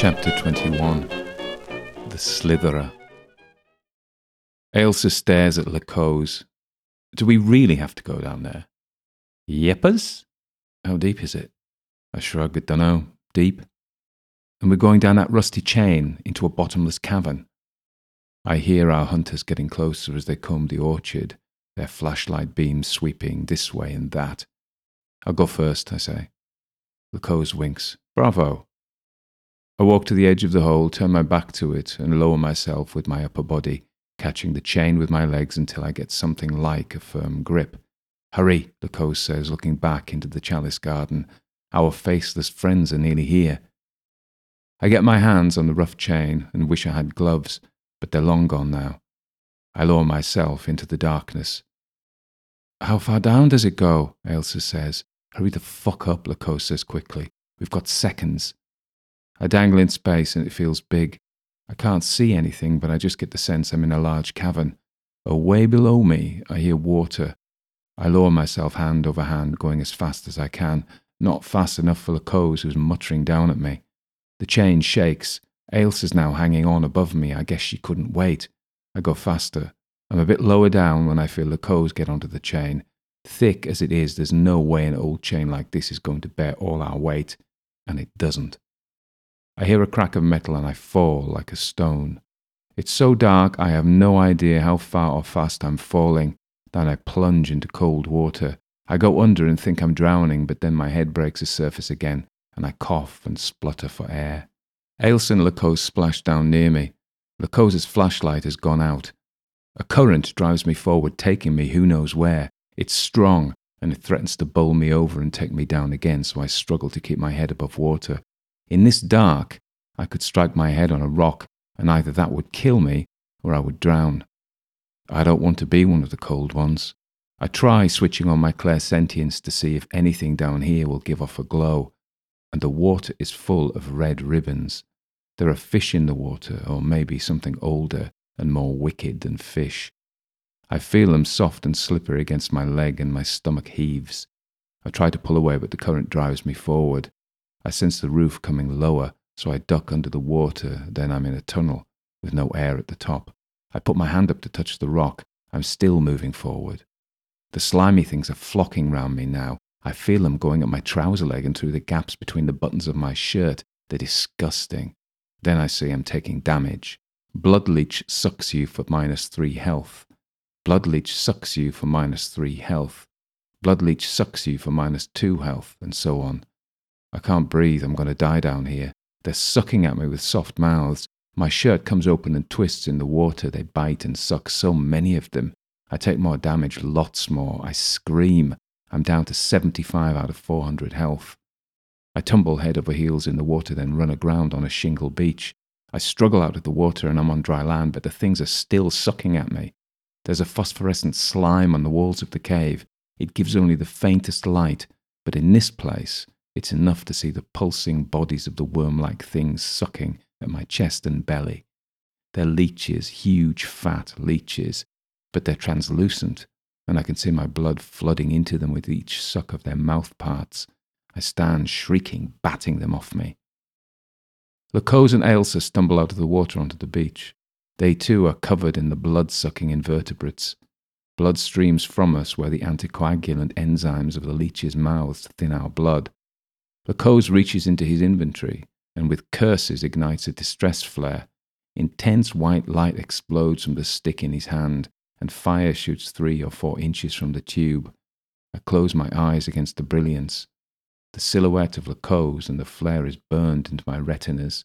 Chapter 21 The Slitherer. Ailsa stares at Lacose. Do we really have to go down there? Yeppers? How deep is it? I shrug, I dunno. Deep. And we're going down that rusty chain into a bottomless cavern. I hear our hunters getting closer as they comb the orchard, their flashlight beams sweeping this way and that. I'll go first, I say. Lacose winks. Bravo. I walk to the edge of the hole, turn my back to it, and lower myself with my upper body, catching the chain with my legs until I get something like a firm grip. Hurry, Lacose says, looking back into the chalice garden. Our faceless friends are nearly here. I get my hands on the rough chain and wish I had gloves, but they're long gone now. I lower myself into the darkness. How far down does it go? Ailsa says. Hurry the fuck up, Lacose says quickly. We've got seconds. I dangle in space and it feels big. I can't see anything, but I just get the sense I'm in a large cavern. Oh, Away below me, I hear water. I lower myself hand over hand, going as fast as I can, not fast enough for Lacose, who's muttering down at me. The chain shakes. Ailsa's now hanging on above me. I guess she couldn't wait. I go faster. I'm a bit lower down when I feel Lacose get onto the chain. Thick as it is, there's no way an old chain like this is going to bear all our weight, and it doesn't. I hear a crack of metal and I fall like a stone. It's so dark I have no idea how far or fast I'm falling. Then I plunge into cold water. I go under and think I'm drowning, but then my head breaks the surface again and I cough and splutter for air. Ailsa and Lacose splash down near me. Lacose's flashlight has gone out. A current drives me forward, taking me who knows where. It's strong, and it threatens to bowl me over and take me down again, so I struggle to keep my head above water. In this dark, I could strike my head on a rock, and either that would kill me or I would drown. I don't want to be one of the cold ones. I try switching on my clairsentience to see if anything down here will give off a glow, and the water is full of red ribbons. There are fish in the water, or maybe something older and more wicked than fish. I feel them soft and slippery against my leg, and my stomach heaves. I try to pull away, but the current drives me forward. I sense the roof coming lower, so I duck under the water. Then I'm in a tunnel with no air at the top. I put my hand up to touch the rock. I'm still moving forward. The slimy things are flocking round me now. I feel them going up my trouser leg and through the gaps between the buttons of my shirt. They're disgusting. Then I see I'm taking damage. Blood leech sucks you for minus three health. Blood leech sucks you for minus three health. Blood leech sucks you for minus two health, and so on. I can't breathe. I'm going to die down here. They're sucking at me with soft mouths. My shirt comes open and twists in the water. They bite and suck, so many of them. I take more damage, lots more. I scream. I'm down to 75 out of 400 health. I tumble head over heels in the water, then run aground on a shingle beach. I struggle out of the water and I'm on dry land, but the things are still sucking at me. There's a phosphorescent slime on the walls of the cave. It gives only the faintest light, but in this place, it's enough to see the pulsing bodies of the worm like things sucking at my chest and belly. They're leeches, huge fat leeches, but they're translucent, and I can see my blood flooding into them with each suck of their mouth parts. I stand shrieking, batting them off me. Lacose and Ailsa stumble out of the water onto the beach. They too are covered in the blood sucking invertebrates. Blood streams from us where the anticoagulant enzymes of the leeches' mouths thin our blood. Lacose reaches into his inventory and with curses ignites a distress flare. Intense white light explodes from the stick in his hand, and fire shoots three or four inches from the tube. I close my eyes against the brilliance. The silhouette of Lacose and the flare is burned into my retinas.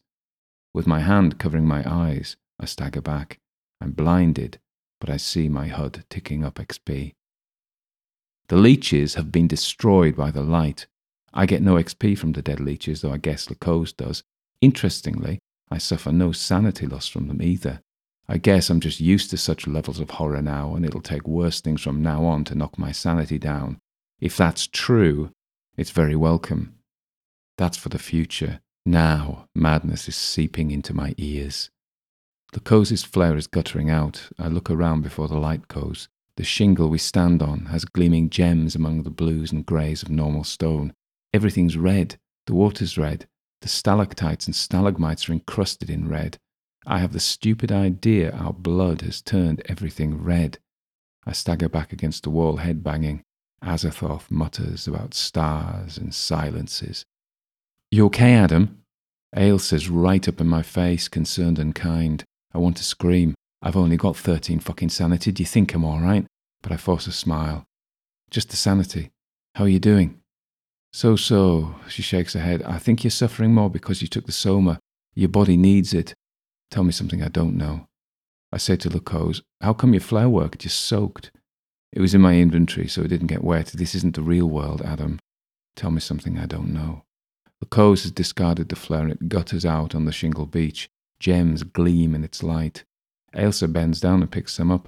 With my hand covering my eyes, I stagger back. I'm blinded, but I see my HUD ticking up XP. The leeches have been destroyed by the light, I get no XP from the dead leeches, though I guess Lacose does. Interestingly, I suffer no sanity loss from them either. I guess I'm just used to such levels of horror now, and it'll take worse things from now on to knock my sanity down. If that's true, it's very welcome. That's for the future. Now, madness is seeping into my ears. The Lacose's flare is guttering out. I look around before the light goes. The shingle we stand on has gleaming gems among the blues and greys of normal stone, Everything's red. The water's red. The stalactites and stalagmites are encrusted in red. I have the stupid idea our blood has turned everything red. I stagger back against the wall, head banging. Azathoth mutters about stars and silences. You okay, Adam? Ailsa's right up in my face, concerned and kind. I want to scream. I've only got 13 fucking sanity. Do you think I'm all right? But I force a smile. Just the sanity. How are you doing? So, so, she shakes her head. I think you're suffering more because you took the soma. Your body needs it. Tell me something I don't know. I say to Lacose, How come your flower work just soaked? It was in my inventory, so it didn't get wet. This isn't the real world, Adam. Tell me something I don't know. Lacose has discarded the flare and it gutters out on the shingle beach. Gems gleam in its light. Ailsa bends down and picks some up.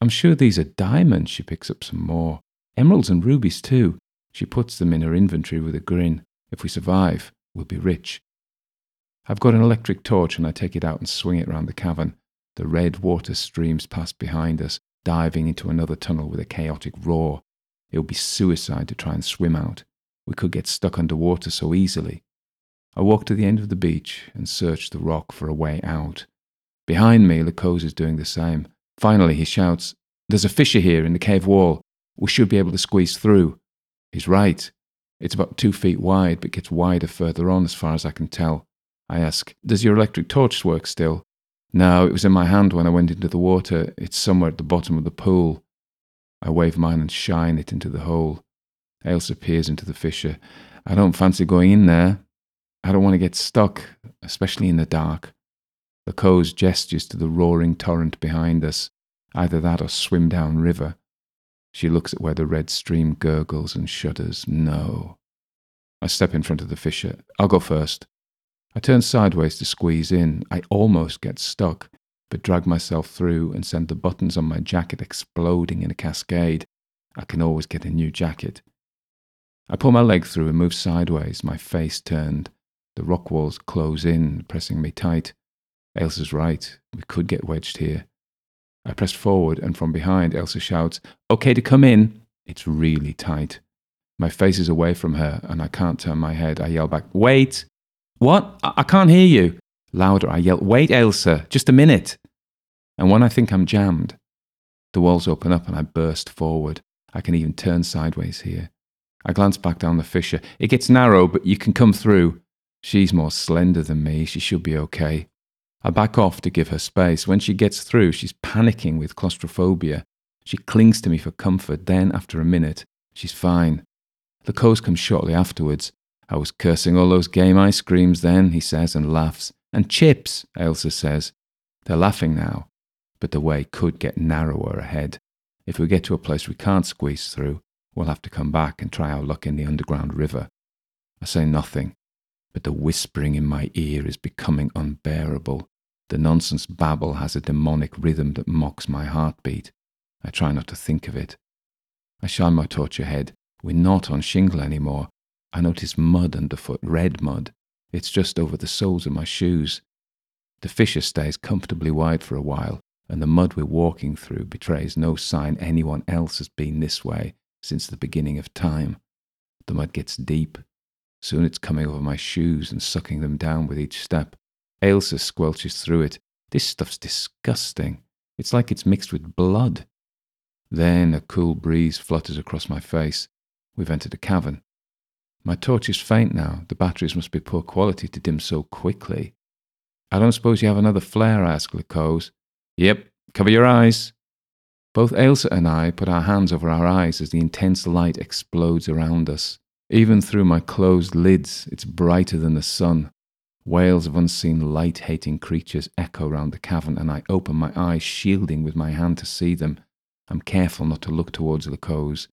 I'm sure these are diamonds. She picks up some more. Emeralds and rubies, too. She puts them in her inventory with a grin. If we survive, we'll be rich. I've got an electric torch and I take it out and swing it round the cavern. The red water streams past behind us, diving into another tunnel with a chaotic roar. It would be suicide to try and swim out. We could get stuck underwater so easily. I walk to the end of the beach and search the rock for a way out. Behind me, Lacose is doing the same. Finally, he shouts, There's a fissure here in the cave wall. We should be able to squeeze through. He's right. It's about two feet wide, but gets wider further on as far as I can tell. I ask, Does your electric torch work still? No, it was in my hand when I went into the water. It's somewhere at the bottom of the pool. I wave mine and shine it into the hole. Ailsa peers into the fissure. I don't fancy going in there. I don't want to get stuck, especially in the dark. The Lacose gestures to the roaring torrent behind us, either that or swim down river. She looks at where the red stream gurgles and shudders. No. I step in front of the fissure. I'll go first. I turn sideways to squeeze in. I almost get stuck, but drag myself through and send the buttons on my jacket exploding in a cascade. I can always get a new jacket. I pull my leg through and move sideways, my face turned. The rock walls close in, pressing me tight. Ailsa's right. We could get wedged here. I press forward, and from behind, Ailsa shouts, Okay to come in. It's really tight. My face is away from her, and I can't turn my head. I yell back, Wait! What? I, I can't hear you. Louder, I yell, Wait, Ailsa, just a minute. And when I think I'm jammed, the walls open up and I burst forward. I can even turn sideways here. I glance back down the fissure. It gets narrow, but you can come through. She's more slender than me. She should be okay. I back off to give her space. When she gets through, she's panicking with claustrophobia. She clings to me for comfort. Then, after a minute, she's fine. Lacose comes shortly afterwards. I was cursing all those game ice creams then, he says, and laughs. And chips, Ailsa says. They're laughing now, but the way could get narrower ahead. If we get to a place we can't squeeze through, we'll have to come back and try our luck in the underground river. I say nothing, but the whispering in my ear is becoming unbearable. The nonsense babble has a demonic rhythm that mocks my heartbeat. I try not to think of it. I shine my torch ahead. We're not on shingle anymore. I notice mud underfoot, red mud. It's just over the soles of my shoes. The fissure stays comfortably wide for a while, and the mud we're walking through betrays no sign anyone else has been this way since the beginning of time. The mud gets deep. Soon it's coming over my shoes and sucking them down with each step. Ailsa squelches through it. This stuff's disgusting. It's like it's mixed with blood. Then a cool breeze flutters across my face. We've entered a cavern. My torch is faint now. The batteries must be poor quality to dim so quickly. I don't suppose you have another flare, I ask Lacose. Yep, cover your eyes. Both Ailsa and I put our hands over our eyes as the intense light explodes around us. Even through my closed lids, it's brighter than the sun. Wails of unseen light hating creatures echo round the cavern, and I open my eyes, shielding with my hand to see them. I'm careful not to look towards Lacose.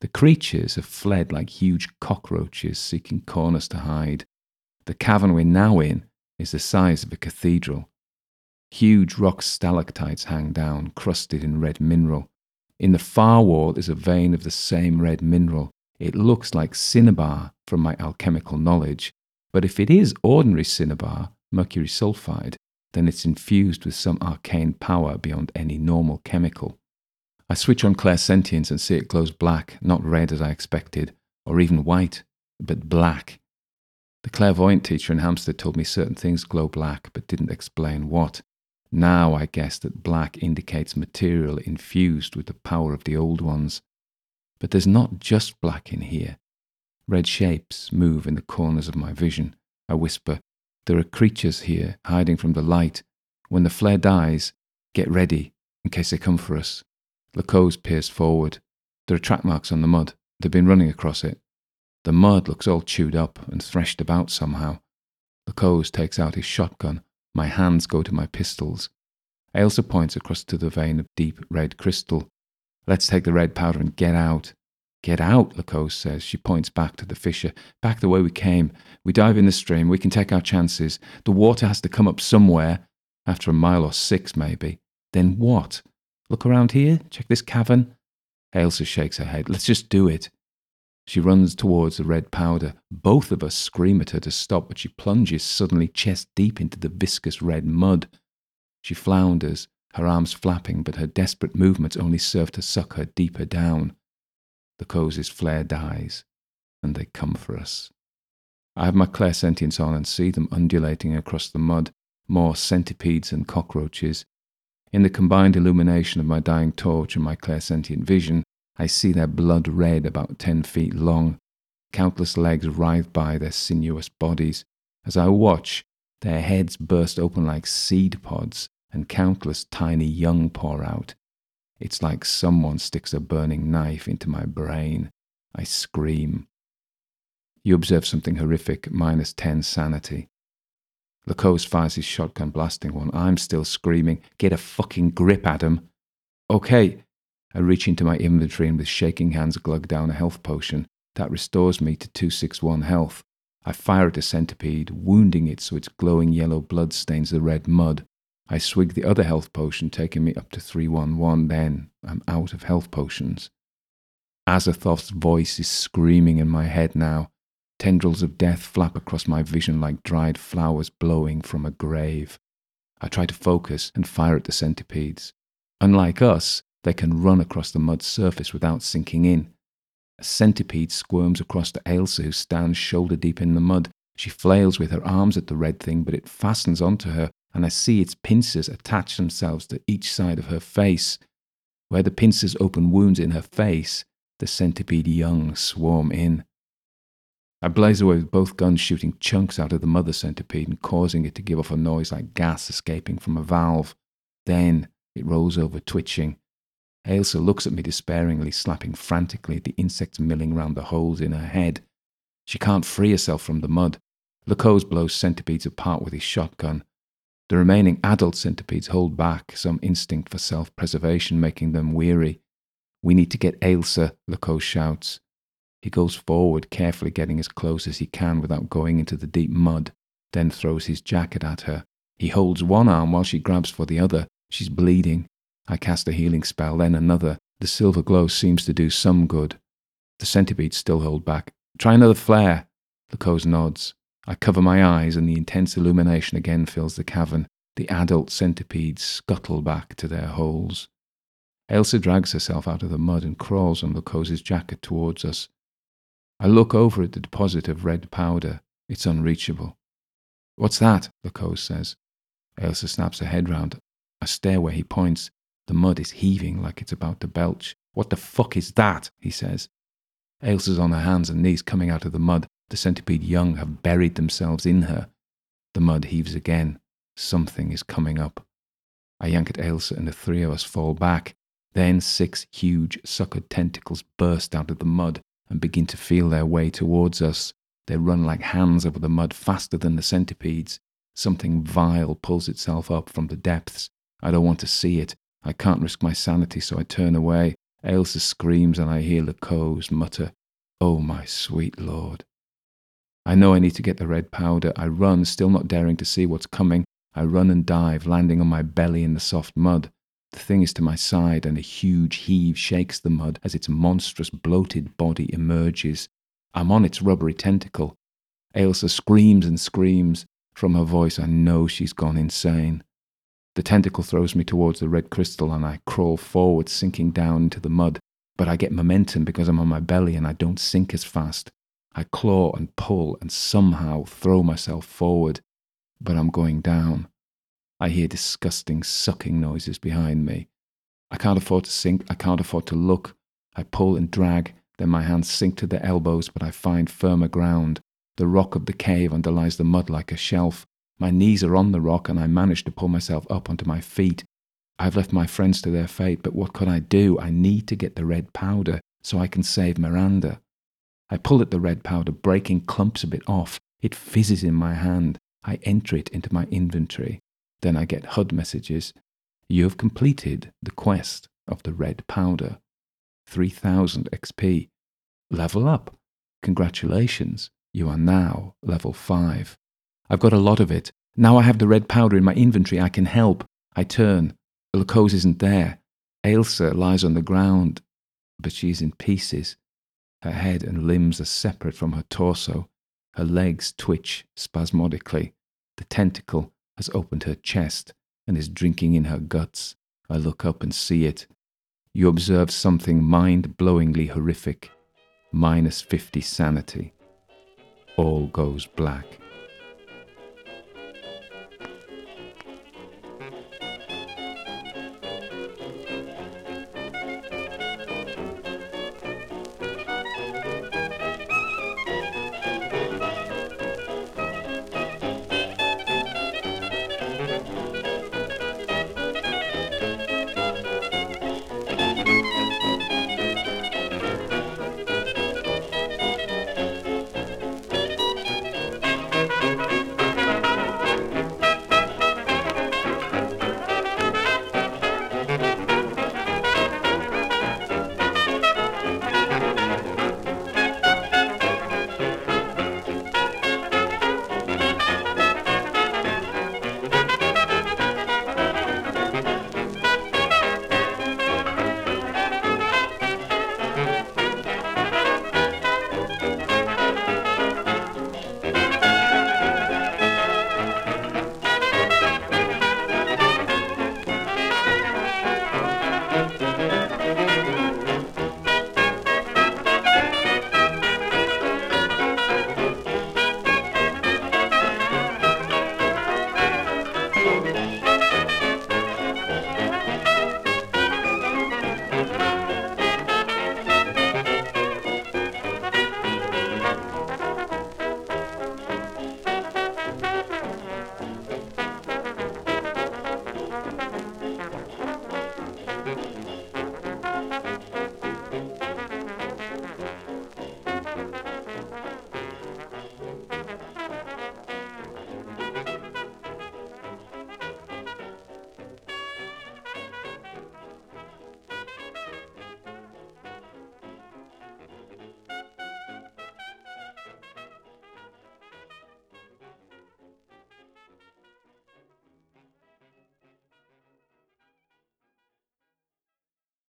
The creatures have fled like huge cockroaches seeking corners to hide. The cavern we're now in is the size of a cathedral. Huge rock stalactites hang down, crusted in red mineral. In the far wall is a vein of the same red mineral. It looks like cinnabar from my alchemical knowledge, but if it is ordinary cinnabar, mercury sulfide, then it's infused with some arcane power beyond any normal chemical. I switch on clairsentience and see it glows black, not red as I expected, or even white, but black. The clairvoyant teacher in Hampstead told me certain things glow black, but didn't explain what. Now I guess that black indicates material infused with the power of the old ones. But there's not just black in here. Red shapes move in the corners of my vision. I whisper, There are creatures here hiding from the light. When the flare dies, get ready in case they come for us. Lacose peers forward. There are track marks on the mud. They've been running across it. The mud looks all chewed up and threshed about somehow. Lacose takes out his shotgun. My hands go to my pistols. Ailsa points across to the vein of deep red crystal. Let's take the red powder and get out. Get out, Lacose says. She points back to the fissure. Back the way we came. We dive in the stream. We can take our chances. The water has to come up somewhere. After a mile or six, maybe. Then what? Look around here? Check this cavern? Ailsa shakes her head. Let's just do it. She runs towards the red powder. Both of us scream at her to stop, but she plunges suddenly chest deep into the viscous red mud. She flounders, her arms flapping, but her desperate movements only serve to suck her deeper down. Lacose's flare dies, and they come for us. I have my clairsentience on and see them undulating across the mud, more centipedes and cockroaches. In the combined illumination of my dying torch and my clairsentient vision, I see their blood red about ten feet long. Countless legs writhe by their sinuous bodies. As I watch, their heads burst open like seed pods, and countless tiny young pour out. It's like someone sticks a burning knife into my brain. I scream. You observe something horrific, minus 10 sanity. Lacose fires his shotgun, blasting one. I'm still screaming. Get a fucking grip, Adam. Okay. I reach into my inventory and with shaking hands glug down a health potion. That restores me to 261 health. I fire at a centipede, wounding it so its glowing yellow blood stains the red mud. I swig the other health potion, taking me up to 311. Then I'm out of health potions. Azathoth's voice is screaming in my head now. Tendrils of death flap across my vision like dried flowers blowing from a grave. I try to focus and fire at the centipedes. Unlike us, they can run across the mud surface without sinking in. A centipede squirms across to Ailsa, who stands shoulder deep in the mud. She flails with her arms at the red thing, but it fastens onto her and I see its pincers attach themselves to each side of her face. Where the pincers open wounds in her face, the centipede young swarm in. I blaze away with both guns shooting chunks out of the mother centipede and causing it to give off a noise like gas escaping from a valve. Then it rolls over, twitching. Ailsa looks at me despairingly, slapping frantically at the insects milling round the holes in her head. She can't free herself from the mud. Lacose blows centipedes apart with his shotgun. The remaining adult centipedes hold back, some instinct for self preservation making them weary. We need to get Ailsa, Lacose shouts. He goes forward, carefully getting as close as he can without going into the deep mud, then throws his jacket at her. He holds one arm while she grabs for the other. She's bleeding. I cast a healing spell, then another. The silver glow seems to do some good. The centipedes still hold back. Try another flare. Lacose nods. I cover my eyes, and the intense illumination again fills the cavern. The adult centipedes scuttle back to their holes. Ailsa drags herself out of the mud and crawls on Lacose's jacket towards us. I look over at the deposit of red powder. It's unreachable. What's that? Lacose says. Ailsa snaps her head round. I stare where he points. The mud is heaving like it's about to belch. What the fuck is that? he says. Ailsa's on her hands and knees coming out of the mud. The centipede young have buried themselves in her. The mud heaves again. Something is coming up. I yank at Ailsa and the three of us fall back. Then six huge suckered tentacles burst out of the mud and begin to feel their way towards us. They run like hands over the mud faster than the centipedes. Something vile pulls itself up from the depths. I don't want to see it. I can't risk my sanity, so I turn away. Ailsa screams and I hear Lacose mutter, Oh, my sweet lord. I know I need to get the red powder. I run, still not daring to see what's coming. I run and dive, landing on my belly in the soft mud. The thing is to my side, and a huge heave shakes the mud as its monstrous, bloated body emerges. I'm on its rubbery tentacle. Ailsa screams and screams. From her voice, I know she's gone insane. The tentacle throws me towards the red crystal, and I crawl forward, sinking down into the mud. But I get momentum because I'm on my belly and I don't sink as fast. I claw and pull and somehow throw myself forward, but I'm going down. I hear disgusting sucking noises behind me. I can't afford to sink, I can't afford to look. I pull and drag, then my hands sink to their elbows, but I find firmer ground. The rock of the cave underlies the mud like a shelf. My knees are on the rock, and I manage to pull myself up onto my feet. I've left my friends to their fate, but what could I do? I need to get the red powder so I can save Miranda. I pull at the red powder, breaking clumps of it off. It fizzes in my hand. I enter it into my inventory. Then I get HUD messages. You have completed the quest of the red powder. 3000 XP. Level up. Congratulations. You are now level 5. I've got a lot of it. Now I have the red powder in my inventory. I can help. I turn. Lacose isn't there. Ailsa lies on the ground, but she's in pieces. Her head and limbs are separate from her torso. Her legs twitch spasmodically. The tentacle has opened her chest and is drinking in her guts. I look up and see it. You observe something mind blowingly horrific. Minus 50 sanity. All goes black.